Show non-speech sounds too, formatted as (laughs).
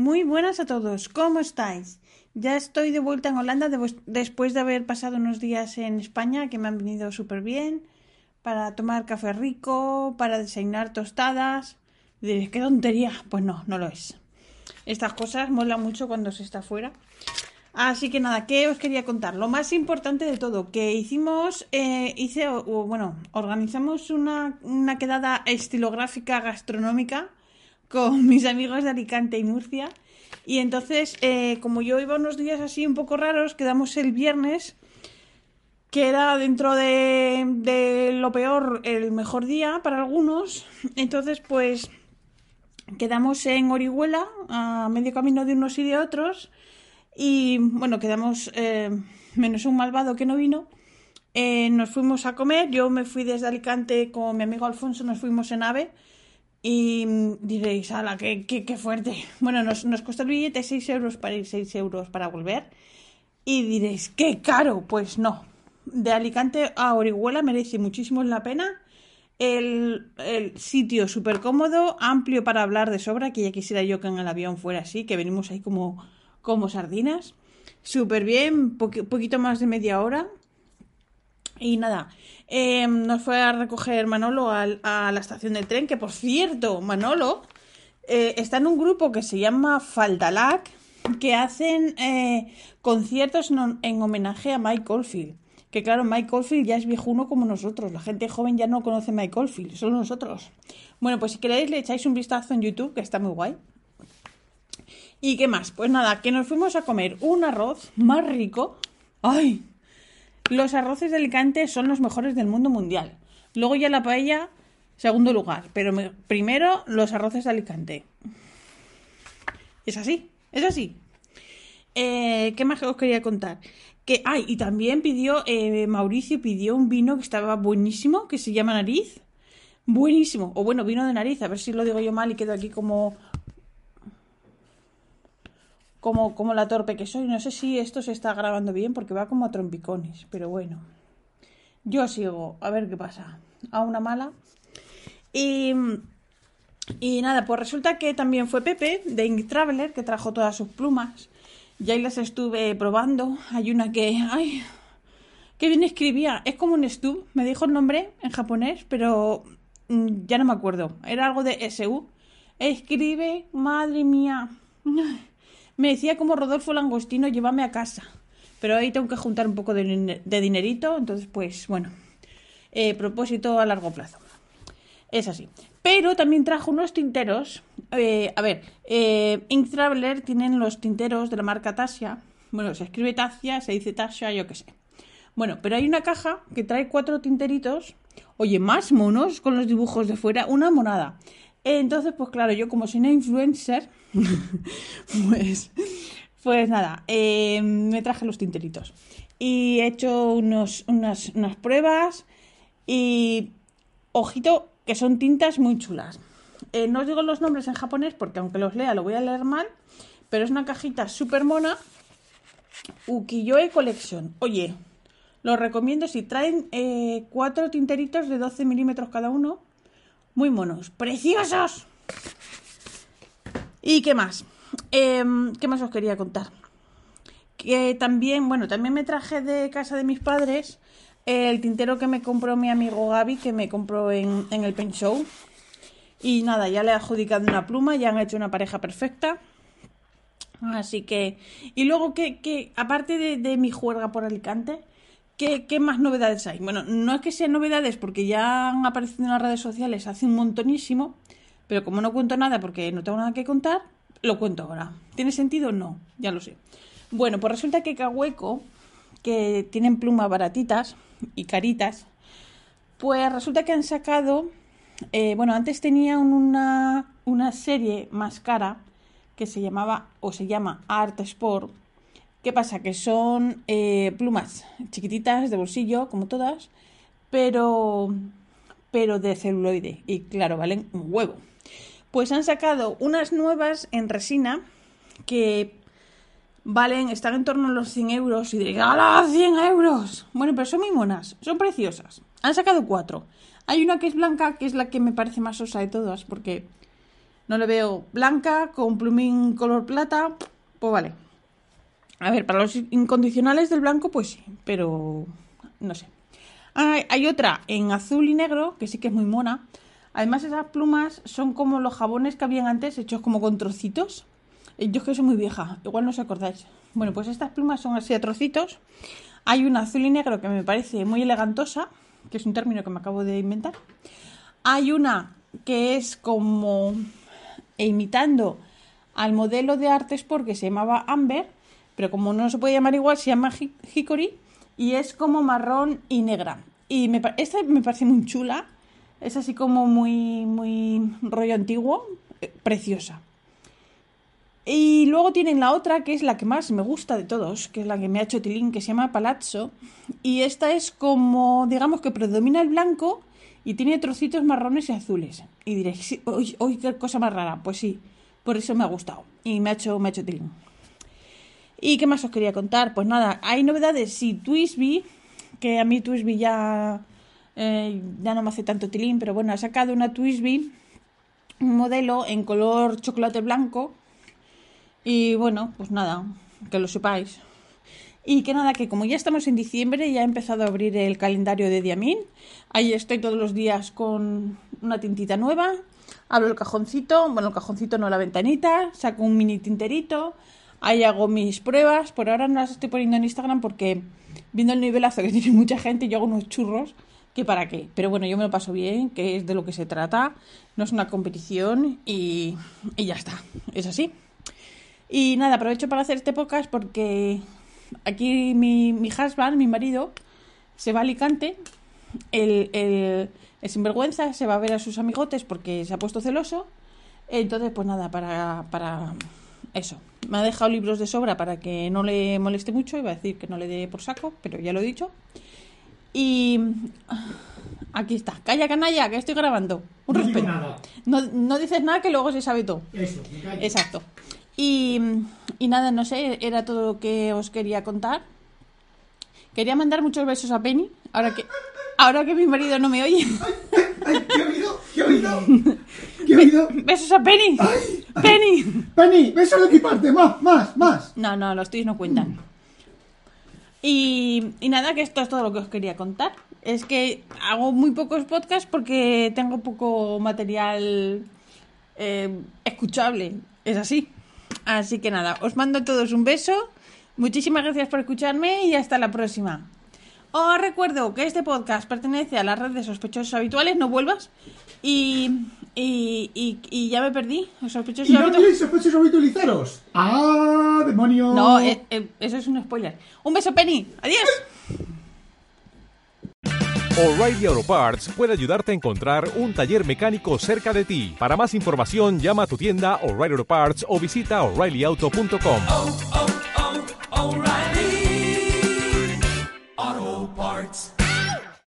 Muy buenas a todos, ¿cómo estáis? Ya estoy de vuelta en Holanda después de haber pasado unos días en España que me han venido súper bien para tomar café rico, para desayunar tostadas. Diréis, qué tontería. Pues no, no lo es. Estas cosas molan mucho cuando se está fuera. Así que nada, ¿qué os quería contar? Lo más importante de todo, que hicimos, eh, hice, bueno, organizamos una, una quedada estilográfica gastronómica con (laughs) mis amigos de Alicante y Murcia. Y entonces, eh, como yo iba unos días así un poco raros, quedamos el viernes, que era dentro de, lo peor el mejor día para algunos. Entonces, pues quedamos en Orihuela, a medio camino de unos y de otros. Y bueno, quedamos eh, menos un malvado que no vino. Eh, nos fuimos a comer. Yo me fui desde Alicante con mi amigo Alfonso, nos fuimos en AVE. Y diréis, ala, qué, qué, fuerte. Bueno, nos, nos costó el billete 6 euros para ir, 6 euros para volver. Y diréis, qué caro. Pues no. De Alicante a Orihuela merece muchísimo la pena. El, el sitio súper cómodo, amplio para hablar de sobra, que ya quisiera yo que en el avión fuera así, que venimos ahí como, como sardinas. Súper bien, poquito más de media hora. Y nada, eh, nos fue a recoger Manolo a, la estación del tren, que por cierto, Manolo eh, está en un grupo que se llama Faldalac, que hacen eh, conciertos en, homenaje a Mike Oldfield. Que claro, Mike Oldfield ya es viejuno como nosotros. La gente joven ya no conoce Mike Oldfield, solo nosotros. Bueno, pues si queréis le echáis un vistazo en YouTube, que está muy guay. ¿Y qué más? Pues nada, que nos fuimos a comer un arroz más rico. ¡Ay! Los arroces de Alicante son los mejores del mundo mundial. Luego ya la paella, segundo lugar. Pero primero los arroces de Alicante. Es así, es así. Eh, ¿Qué más os quería contar? Que, ay, y también pidió, eh, Mauricio pidió un vino que estaba buenísimo, que se llama Nariz. Buenísimo. O bueno, vino de nariz, a ver si lo digo yo mal y quedo aquí como como, como la torpe que soy. No sé si esto se está grabando bien porque va como a trompicones, pero bueno. Yo sigo, a ver qué pasa. A una mala. Y, y nada, pues resulta que también fue Pepe de Ink Traveler que trajo todas sus plumas. Y ahí las estuve probando. Hay una que. ¡Ay! ¡Qué bien escribía! Es como un Stu. Me dijo el nombre en japonés, pero mm, ya no me acuerdo. Era algo de SU. Escribe, madre mía. Me decía como Rodolfo Langostino, llévame a casa. Pero ahí tengo que juntar un poco de, dinerito, entonces pues bueno, eh, propósito a largo plazo. Es así. Pero también trajo unos tinteros. Eh, a ver, eh, Ink Traveler tienen los tinteros de la marca Tassia. Bueno, se escribe Tassia, se dice Tassia, yo qué sé. Bueno, pero hay una caja que trae cuatro tinteritos. Oye, más monos con los dibujos de fuera. Una monada. Entonces, pues claro, yo como soy una influencer, (laughs) pues, pues nada, eh, me traje los tinteritos. Y he hecho unas, unas pruebas y, ojito, que son tintas muy chulas. Eh, no os digo los nombres en japonés porque aunque los lea lo voy a leer mal, pero es una cajita súper mona. Ukiyo-e Collection. Oye, los recomiendo si traen eh, cuatro tinteritos de 12 milímetros cada uno muy monos, preciosos. ¿Y qué más? Em, ¿Qué más os quería contar? Que también, bueno, también me traje de casa de mis padres el tintero que me compró mi amigo Gaby, que me compró en, el Paint Show. Y nada, ya le he adjudicado una pluma, ya han hecho una pareja perfecta. Así que. Y luego que, aparte de, de mi juerga por Alicante, ¿Qué, más novedades hay? Bueno, no es que sean novedades porque ya han aparecido en las redes sociales hace un montonísimo, pero como no cuento nada porque no tengo nada que contar, lo cuento ahora. ¿Tiene sentido? No, ya lo sé. Bueno, pues resulta que Cahueco, que tienen plumas baratitas y caritas, pues resulta que han sacado, eh, bueno, antes tenían una, una serie más cara que se llamaba o se llama Art Sport. ¿Qué pasa? Que son eh, plumas chiquititas de bolsillo, como todas, pero, pero de celuloide. Y claro, valen un huevo. Pues han sacado unas nuevas en resina que valen, están en torno a los 100 euros. Y diréis, ¡Hala, 100 euros! Bueno, pero son muy monas, son preciosas. Han sacado cuatro. Hay una que es blanca, que es la que me parece más osa de todas, porque no le veo blanca con plumín color plata. Pues vale. A ver, para los incondicionales del blanco, pues sí, pero no sé. Hay, hay otra en azul y negro, que sí que es muy mona. Además, esas plumas son como los jabones que habían antes, hechos como con trocitos. Eh, Yo es que soy muy vieja, igual no os acordáis. Bueno, pues estas plumas son así a trocitos. Hay una azul y negro que me parece muy elegantosa, que es un término que me acabo de inventar. Hay una que es como imitando al modelo de arte sport que se llamaba Amber, pero como no se puede llamar igual, se llama Hi- Hickory y es como marrón y negra. Y esta me parece muy chula, es así como muy, muy rollo antiguo, eh, preciosa. Y luego tienen la otra, que es la que más me gusta de todos, que es la que me ha hecho Tilín, que se llama Palazzo. Y esta es como, digamos que predomina el blanco y tiene trocitos marrones y azules. Y diréis, uy, qué cosa más rara. Pues sí, por eso me ha gustado. Y me ha hecho, me ha hecho Tilín. ¿Y qué más os quería contar? Pues nada, hay novedades. Sí, Twisby, que a mí Twisby ya, eh, ya no me hace tanto tilín, pero bueno, ha sacado una Twisby, un modelo en color chocolate blanco. Y bueno, pues nada, que lo sepáis. Y que nada, que como ya estamos en diciembre, ya he empezado a abrir el calendario de Diamín. Ahí estoy todos los días con una tintita nueva. Abro el cajoncito, bueno, el cajoncito no la ventanita, saco un mini tinterito. Ahí hago mis pruebas. Por ahora no las estoy poniendo en Instagram porque viendo el nivelazo que (laughs) tiene mucha gente, yo hago unos churros que para qué. Pero bueno, yo me lo paso bien, que es de lo que se trata. No es una competición y, y ya está. Es así. Y nada, aprovecho para hacer este podcast porque aquí mi, mi husband, mi marido, se va a Alicante. El, el, el sinvergüenza se va a ver a sus amigotes porque se ha puesto celoso. Entonces, pues nada, para, para eso. Me ha dejado libros de sobra para que no le moleste mucho. Iba a decir que no le dé por saco, pero ya lo he dicho. Y aquí está. Calla, canalla, que estoy grabando. Un No respeto. No, no dices nada que luego se sabe todo. Eso, me. Exacto. Y, y nada, no sé, era todo lo que os quería contar. Quería mandar muchos besos a Penny, ahora que, ahora que mi marido no me oye. ¡Ay, qué oído! ¡Qué oído! (laughs) ¡Besos (laughs) a Penny! ¡Penny! Penny, beso de mi parte, más, más, más. No, no, los tuyos no cuentan. Y, y nada, que esto es todo lo que os quería contar. Es que hago muy pocos podcasts porque tengo poco material eh, escuchable. Es así. Así que nada, os mando a todos un beso. Muchísimas gracias por escucharme y hasta la próxima. Os recuerdo que este podcast pertenece a la red de sospechosos habituales, no vuelvas. Y, y, y, y ya me perdí. Sospechosos ¿Y dónde habituales. sospechosos habitualizaros? ¡Ah, demonio! No, eh, eh, eso es un spoiler. Un beso, Penny. Adiós. O'Reilly Auto Parts puede ayudarte a encontrar un taller mecánico cerca de ti. Para más información, llama a tu tienda O'Reilly Auto Parts o visita oreillyauto.com. oh,